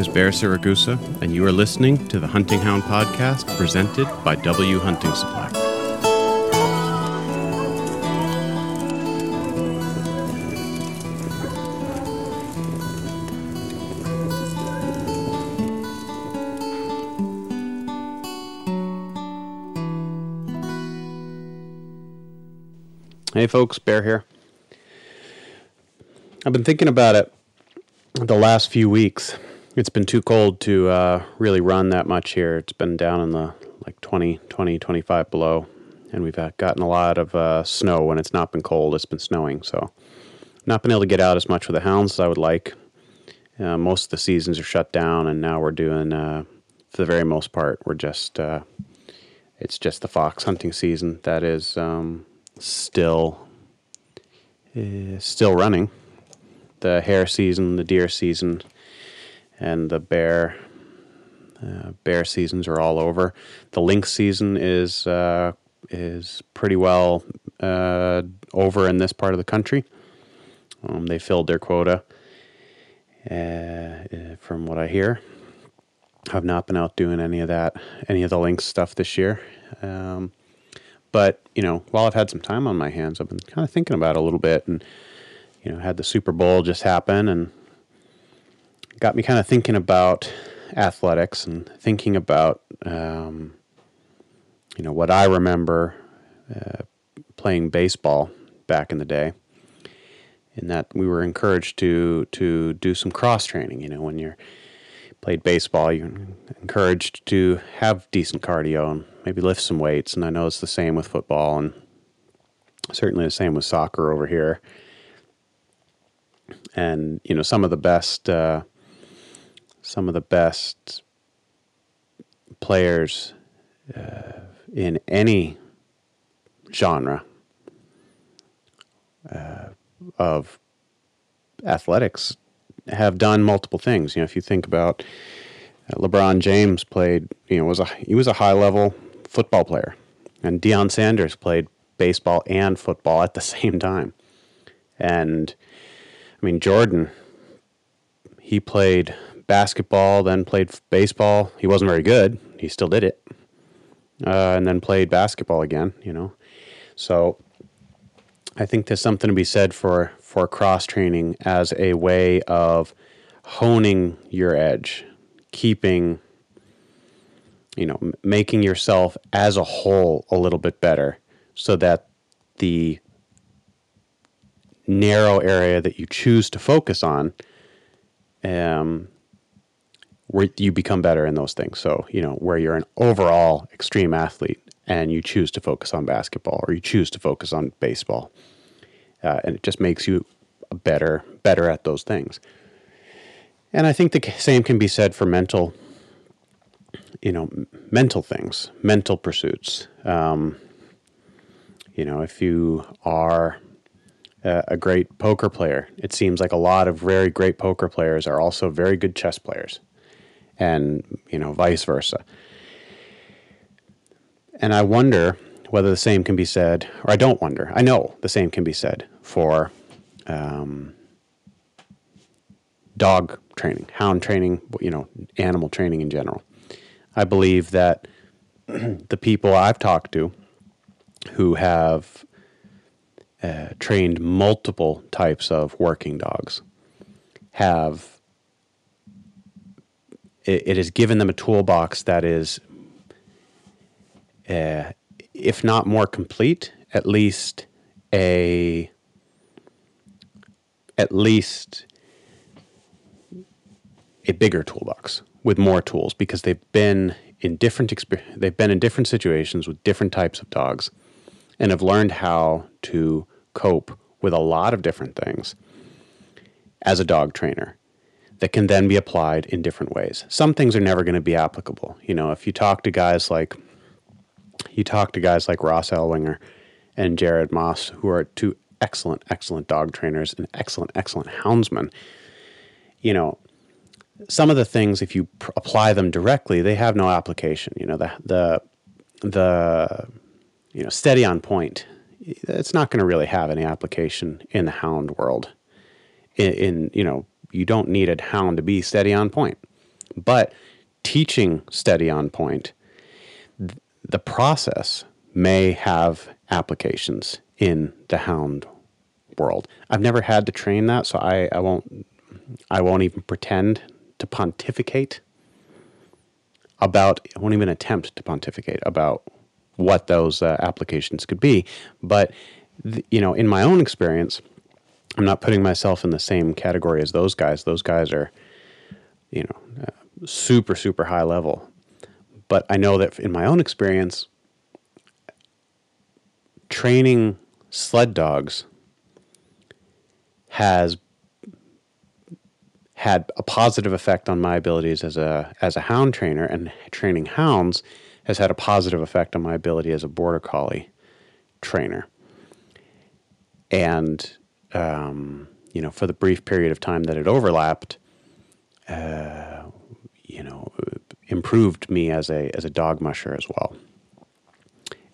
name is Bear Saragusa, and you are listening to the Hunting Hound Podcast presented by W Hunting Supply. Hey folks, Bear here. I've been thinking about it the last few weeks. It's been too cold to uh, really run that much here. It's been down in the like 20, 20, 25 below. And we've gotten a lot of uh, snow when it's not been cold. It's been snowing. So, not been able to get out as much with the hounds as I would like. Uh, most of the seasons are shut down, and now we're doing, uh, for the very most part, we're just, uh, it's just the fox hunting season that is um, still, still running the hare season, the deer season, and the bear uh, bear seasons are all over. The lynx season is uh, is pretty well uh, over in this part of the country. Um, they filled their quota, uh, from what I hear. I've not been out doing any of that, any of the lynx stuff this year. Um, but you know, while I've had some time on my hands, I've been kind of thinking about it a little bit and you know, had the Super Bowl just happen and got me kind of thinking about athletics and thinking about, um, you know, what I remember uh, playing baseball back in the day. In that we were encouraged to to do some cross training. You know, when you're played baseball, you're encouraged to have decent cardio and maybe lift some weights. And I know it's the same with football and certainly the same with soccer over here and you know some of the best uh, some of the best players uh, in any genre uh, of athletics have done multiple things. You know, if you think about uh, LeBron James played, you know, was a he was a high level football player, and Deion Sanders played baseball and football at the same time, and I mean, Jordan, he played basketball, then played baseball. He wasn't very good. He still did it. Uh, and then played basketball again, you know. So I think there's something to be said for, for cross training as a way of honing your edge, keeping, you know, making yourself as a whole a little bit better so that the narrow area that you choose to focus on, um, where you become better in those things. So, you know, where you're an overall extreme athlete and you choose to focus on basketball or you choose to focus on baseball, uh, and it just makes you better, better at those things. And I think the same can be said for mental, you know, mental things, mental pursuits. Um, you know, if you are a great poker player. It seems like a lot of very great poker players are also very good chess players, and you know, vice versa. And I wonder whether the same can be said, or I don't wonder. I know the same can be said for um, dog training, hound training, you know, animal training in general. I believe that the people I've talked to who have uh, trained multiple types of working dogs have it, it, has given them a toolbox that is uh, if not more complete at least a at least a bigger toolbox with more tools because they've been in different exper- they've been in different situations with different types of dogs and have learned how to cope with a lot of different things as a dog trainer that can then be applied in different ways. Some things are never going to be applicable. You know, if you talk to guys like you talk to guys like Ross Ellwanger and Jared Moss, who are two excellent, excellent dog trainers and excellent, excellent houndsmen, you know, some of the things, if you pr- apply them directly, they have no application. You know, the the the you know steady on point it's not going to really have any application in the hound world. In, in, you know, you don't need a hound to be steady on point. But teaching steady on point, th- the process may have applications in the hound world. I've never had to train that, so I, I won't I won't even pretend to pontificate about I won't even attempt to pontificate about what those uh, applications could be. But th- you know, in my own experience, I'm not putting myself in the same category as those guys. Those guys are, you know, uh, super super high level. But I know that in my own experience, training sled dogs has had a positive effect on my abilities as a as a hound trainer, and training hounds has had a positive effect on my ability as a border collie trainer. And um, you know, for the brief period of time that it overlapped, uh, you know, improved me as a as a dog musher as well.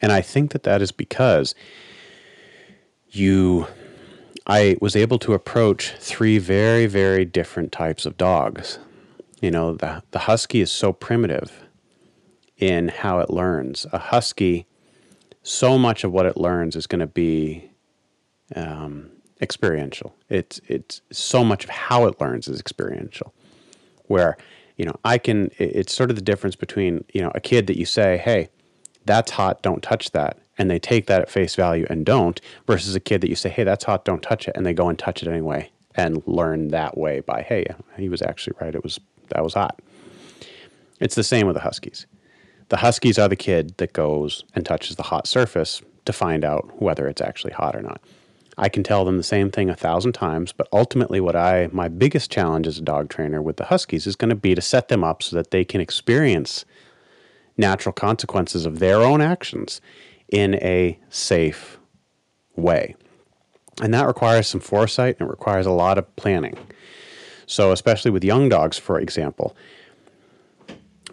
And I think that that is because you I was able to approach three very, very different types of dogs. You know, the, the husky is so primitive in how it learns. A husky, so much of what it learns is going to be um, experiential. It's, it's so much of how it learns is experiential. Where, you know, I can, it's sort of the difference between, you know, a kid that you say, hey, that's hot, don't touch that and they take that at face value and don't, versus a kid that you say, hey, that's hot, don't touch it, and they go and touch it anyway and learn that way by, hey, he was actually right, it was that was hot. It's the same with the Huskies. The Huskies are the kid that goes and touches the hot surface to find out whether it's actually hot or not. I can tell them the same thing a thousand times, but ultimately, what I my biggest challenge as a dog trainer with the Huskies is going to be to set them up so that they can experience natural consequences of their own actions in a safe way. And that requires some foresight and it requires a lot of planning. So, especially with young dogs, for example,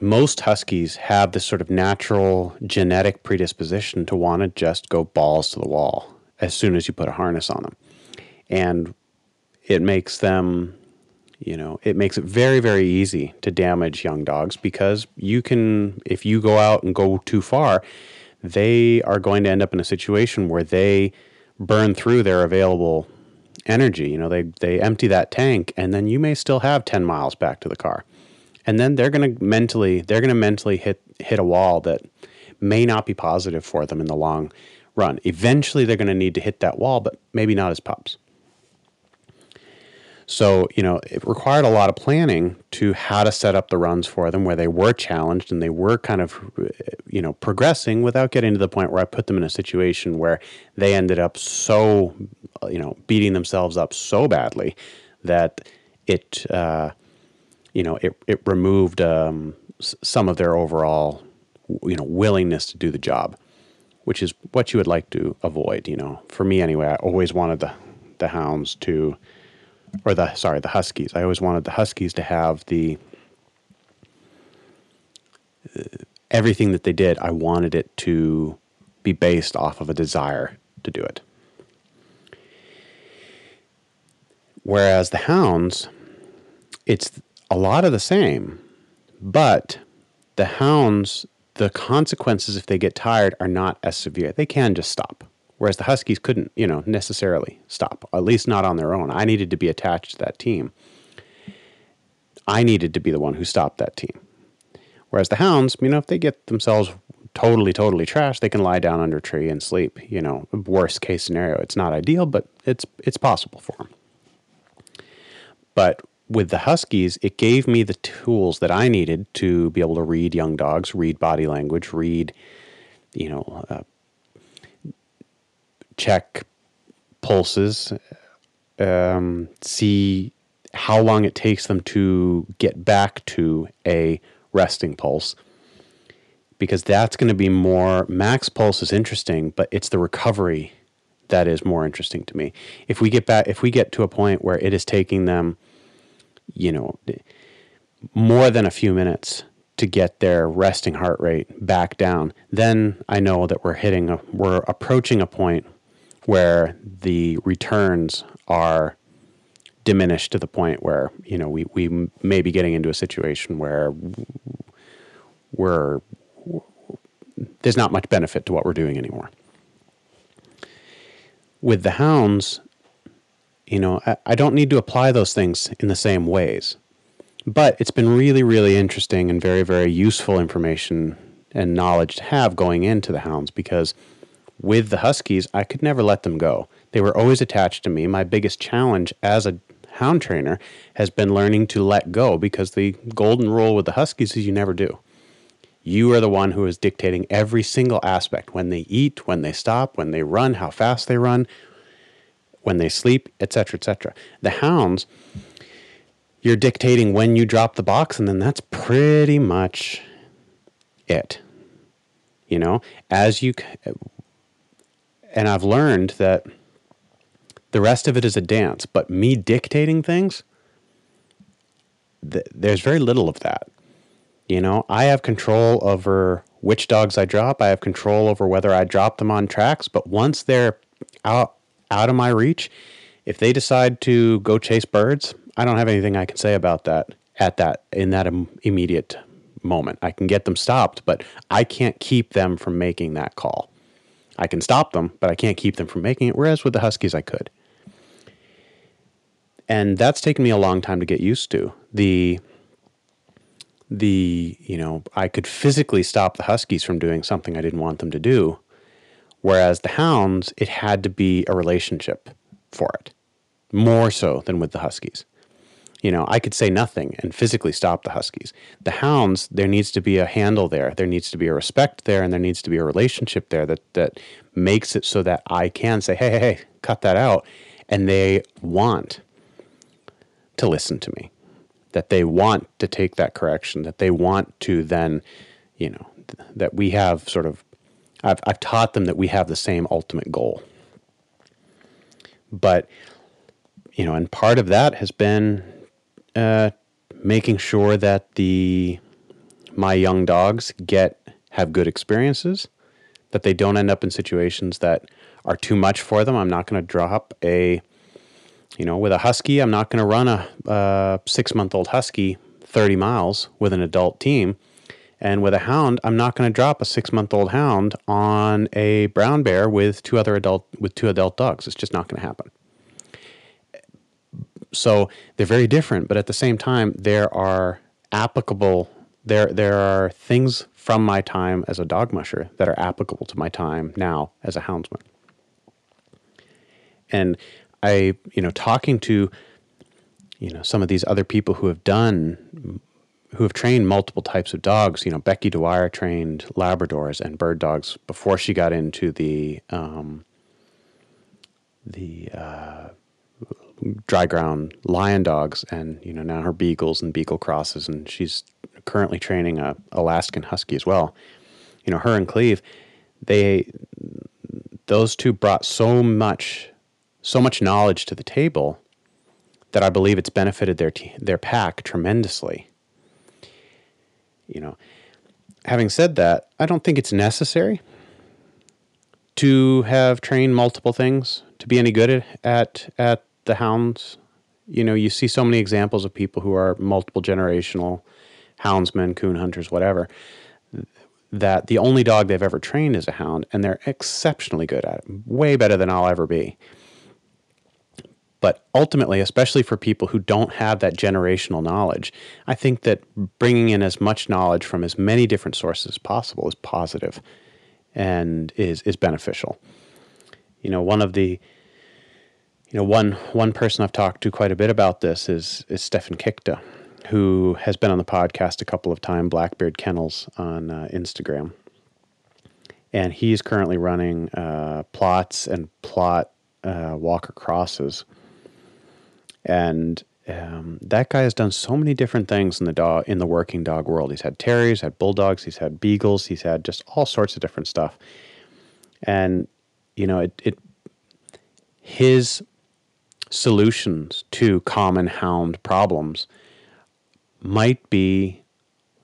most huskies have this sort of natural genetic predisposition to want to just go balls to the wall as soon as you put a harness on them. And it makes them, you know, it makes it very, very easy to damage young dogs because you can, if you go out and go too far, they are going to end up in a situation where they burn through their available energy. You know, they, they empty that tank and then you may still have 10 miles back to the car. And then they're going to mentally, they're going to mentally hit, hit a wall that may not be positive for them in the long run. Eventually they're going to need to hit that wall, but maybe not as pups. So, you know, it required a lot of planning to how to set up the runs for them where they were challenged and they were kind of, you know, progressing without getting to the point where I put them in a situation where they ended up so, you know, beating themselves up so badly that it, uh, you know, it, it removed um, some of their overall, you know, willingness to do the job, which is what you would like to avoid. You know, for me anyway, I always wanted the, the hounds to, or the sorry, the Huskies. I always wanted the Huskies to have the uh, everything that they did. I wanted it to be based off of a desire to do it. Whereas the Hounds, it's a lot of the same, but the Hounds, the consequences if they get tired are not as severe. They can just stop whereas the Huskies couldn't, you know, necessarily stop, at least not on their own. I needed to be attached to that team. I needed to be the one who stopped that team. Whereas the Hounds, you know, if they get themselves totally, totally trashed, they can lie down under a tree and sleep. You know, worst case scenario. It's not ideal, but it's it's possible for them. But with the Huskies, it gave me the tools that I needed to be able to read young dogs, read body language, read, you know, uh, check pulses, um, see how long it takes them to get back to a resting pulse because that's going to be more max pulse is interesting but it's the recovery that is more interesting to me. If we get back if we get to a point where it is taking them you know more than a few minutes to get their resting heart rate back down then i know that we're hitting a, we're approaching a point where the returns are diminished to the point where you know we we may be getting into a situation where we're there's not much benefit to what we're doing anymore. With the hounds, you know, I, I don't need to apply those things in the same ways. But it's been really, really interesting and very, very useful information and knowledge to have going into the hounds because with the Huskies, I could never let them go. They were always attached to me. My biggest challenge as a hound trainer has been learning to let go because the golden rule with the Huskies is you never do. You are the one who is dictating every single aspect when they eat, when they stop, when they run, how fast they run, when they sleep, etc., etc. The hounds, you're dictating when you drop the box, and then that's pretty much it. You know, as you, and I've learned that the rest of it is a dance, but me dictating things, th- there's very little of that. You know, I have control over which dogs I drop. I have control over whether I drop them on tracks. But once they're out out of my reach, if they decide to go chase birds, I don't have anything I can say about that at that in that Im- immediate moment. I can get them stopped, but I can't keep them from making that call. I can stop them, but I can't keep them from making it. Whereas with the Huskies, I could. And that's taken me a long time to get used to. The the you know I could physically stop the Huskies from doing something I didn't want them to do, whereas the Hounds it had to be a relationship for it, more so than with the Huskies. You know, I could say nothing and physically stop the Huskies. The Hounds, there needs to be a handle there, there needs to be a respect there, and there needs to be a relationship there that that makes it so that I can say, hey, hey, hey, cut that out, and they want to listen to me that they want to take that correction, that they want to then, you know, th- that we have sort of, I've, I've taught them that we have the same ultimate goal. But, you know, and part of that has been uh, making sure that the, my young dogs get, have good experiences, that they don't end up in situations that are too much for them. I'm not going to drop a, you know, with a husky, I'm not going to run a, a six month old husky 30 miles with an adult team. And with a hound, I'm not going to drop a six month old hound on a brown bear with two other adult with two adult dogs. It's just not going to happen. So they're very different, but at the same time, there are applicable there there are things from my time as a dog musher that are applicable to my time now as a houndsman. And I, you know, talking to, you know, some of these other people who have done, who have trained multiple types of dogs. You know, Becky Dwyer trained Labradors and bird dogs before she got into the um, the uh, dry ground lion dogs, and you know now her beagles and beagle crosses, and she's currently training a Alaskan husky as well. You know, her and Cleve, they those two brought so much so much knowledge to the table that I believe it's benefited their their pack tremendously. You know, having said that, I don't think it's necessary to have trained multiple things to be any good at at, the hounds. You know, you see so many examples of people who are multiple generational houndsmen, coon hunters, whatever. That the only dog they've ever trained is a hound, and they're exceptionally good at it, way better than I'll ever be. But ultimately, especially for people who don't have that generational knowledge, I think that bringing in as much knowledge from as many different sources as possible is positive and is, is beneficial. You know, one of the you know, one one person I've talked to quite a bit about this is is Stefan Kichta, who has been on the podcast a couple of times, Blackbeard Kennels on uh, Instagram, and he's currently running uh, Plotts and Plott uh, Walker crosses, and um, that guy has done so many different things in the dog in the working dog world. He's had terriers, had bulldogs, he's had beagles, he's had just all sorts of different stuff. And you know, it, it his solutions to common hound problems might be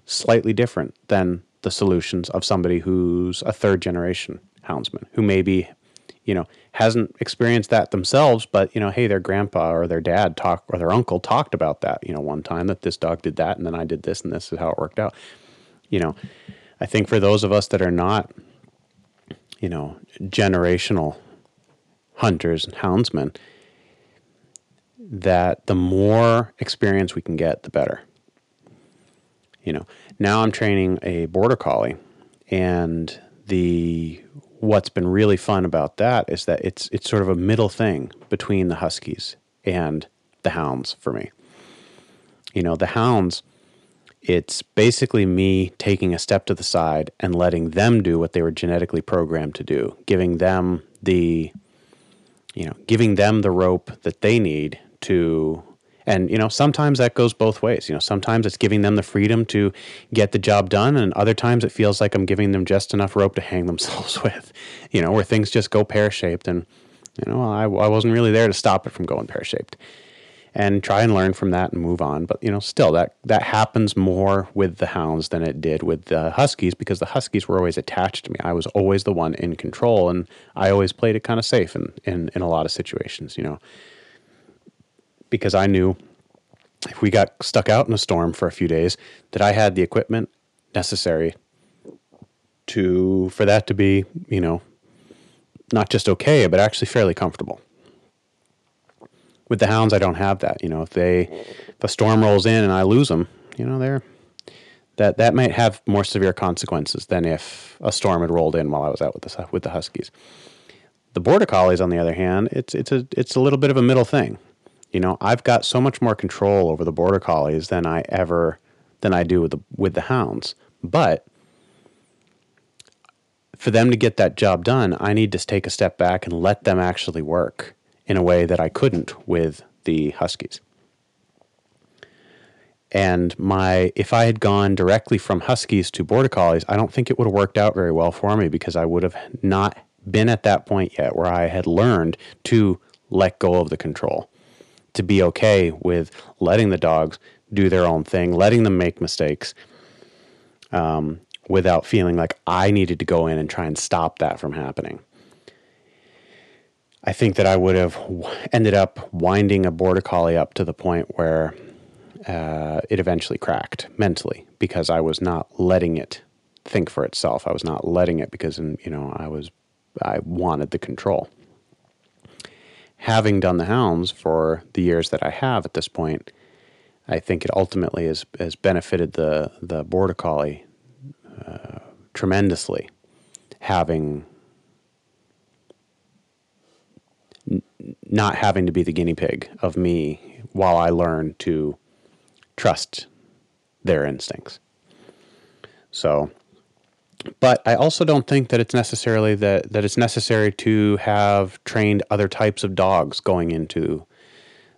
slightly different than the solutions of somebody who's a third generation houndsman who maybe you know, hasn't experienced that themselves, but you know, hey, their grandpa or their dad talk or their uncle talked about that, you know, one time that this dog did that and then I did this and this is how it worked out. You know, I think for those of us that are not, you know, generational hunters and houndsmen, that the more experience we can get, the better. You know, now I'm training a border collie and the what's been really fun about that is that it's it's sort of a middle thing between the huskies and the hounds for me. You know, the hounds it's basically me taking a step to the side and letting them do what they were genetically programmed to do, giving them the you know, giving them the rope that they need to and you know sometimes that goes both ways. You know sometimes it's giving them the freedom to get the job done and other times it feels like i'm giving them just enough rope to hang themselves with you know where things just go pear-shaped. And you know I, I wasn't really there to stop it from going pear-shaped and try and learn from that and move on. But you know still that that happens more with the hounds than it did with the huskies because the huskies were always attached to me. I was always the one in control and i always played it kind of safe in, in in a lot of situations you know because I knew if we got stuck out in a storm for a few days that I had the equipment necessary to for that to be, you know, not just okay, but actually fairly comfortable. With the hounds, I don't have that. You know, if they if a storm rolls in and I lose them, you know, they're that that might have more severe consequences than if a storm had rolled in while I was out with the with the huskies. The border collies, on the other hand, it's it's a it's a little bit of a middle thing. You know, I've got so much more control over the border collies than I ever than I do with the with the hounds. But for them to get that job done, I need to take a step back and let them actually work in a way that I couldn't with the huskies. And my if I had gone directly from huskies to border collies, I don't think it would have worked out very well for me because I would have not been at that point yet where I had learned to let go of the control to be okay with letting the dogs do their own thing, letting them make mistakes, um, without feeling like I needed to go in and try and stop that from happening. I think that I would have ended up winding a border collie up to the point where uh, it eventually cracked mentally because I was not letting it think for itself. I was not letting it because, you know, I was I wanted the control having done the hounds for the years that I have at this point, I think it ultimately has, has benefited the, the Border Collie uh, tremendously, having n- not having to be the guinea pig of me while I learn to trust their instincts. So but I also don't think that it's necessarily that, that it's necessary to have trained other types of dogs going into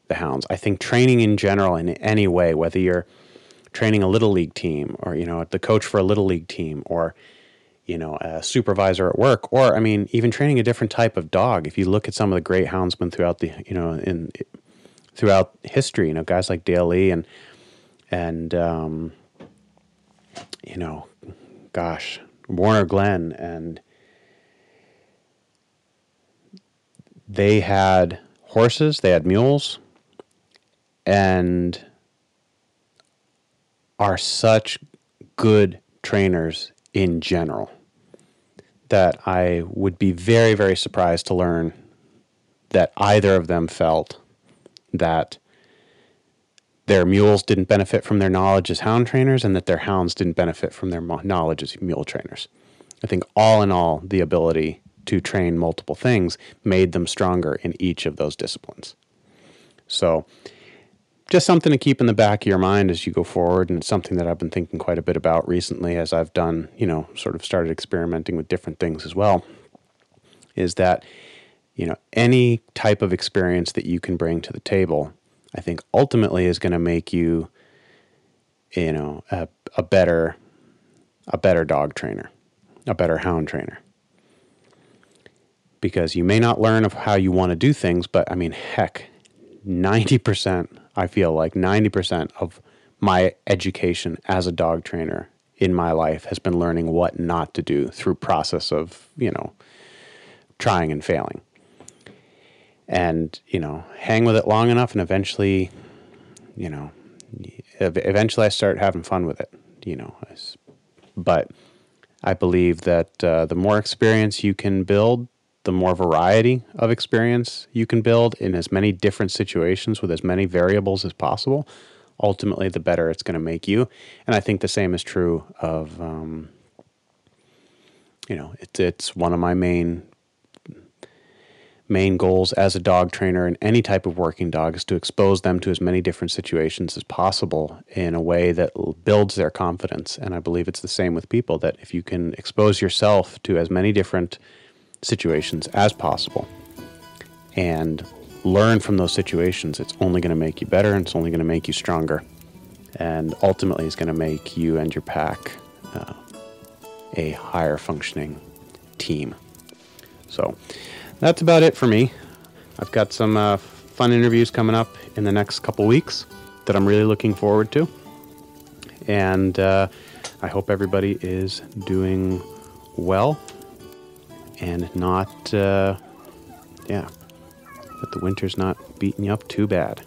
the hounds. I think training in general in any way, whether you're training a little league team or you know the coach for a little league team or you know a supervisor at work or I mean even training a different type of dog. If you look at some of the great houndsmen throughout the you know in throughout history, you know guys like Dale Lee and and um, you know, gosh, Warner Glenn, and they had horses, they had mules, and are such good trainers in general that I would be very, very surprised to learn that either of them felt that their mules didn't benefit from their knowledge as hound trainers and that their hounds didn't benefit from their knowledge as mule trainers. I think all in all, the ability to train multiple things made them stronger in each of those disciplines. So, just something to keep in the back of your mind as you go forward, and it's something that I've been thinking quite a bit about recently as I've done, you know, sort of started experimenting with different things as well. Is that, you know, any type of experience that you can bring to the table I think ultimately is going to make you, you know, a, a better, a better dog trainer, a better hound trainer. Because you may not learn of how you want to do things, but I mean, heck, 90%, I feel like 90% of my education as a dog trainer in my life has been learning what not to do through process of, you know, trying and failing. And, you know, hang with it long enough and eventually, you know, eventually I start having fun with it, you know. But I believe that uh, the more experience you can build, the more variety of experience you can build in as many different situations with as many variables as possible, ultimately, the better it's going to make you. And I think the same is true of, um, you know, it, it's one of my main main goals as a dog trainer and any type of working dog is to expose them to as many different situations as possible in a way that builds their confidence. And I believe it's the same with people that if you can expose yourself to as many different situations as possible and learn from those situations, it's only going to make you better and it's only going to make you stronger. And ultimately, it's going to make you and your pack uh, a higher functioning team. So, that's about it for me. I've got some uh, fun interviews coming up in the next couple weeks that I'm really looking forward to. And uh, I hope everybody is doing well and not, uh, yeah, that the winter's not beating you up too bad.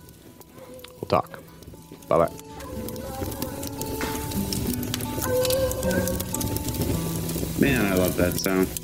We'll talk. Bye bye. Man, I love that sound.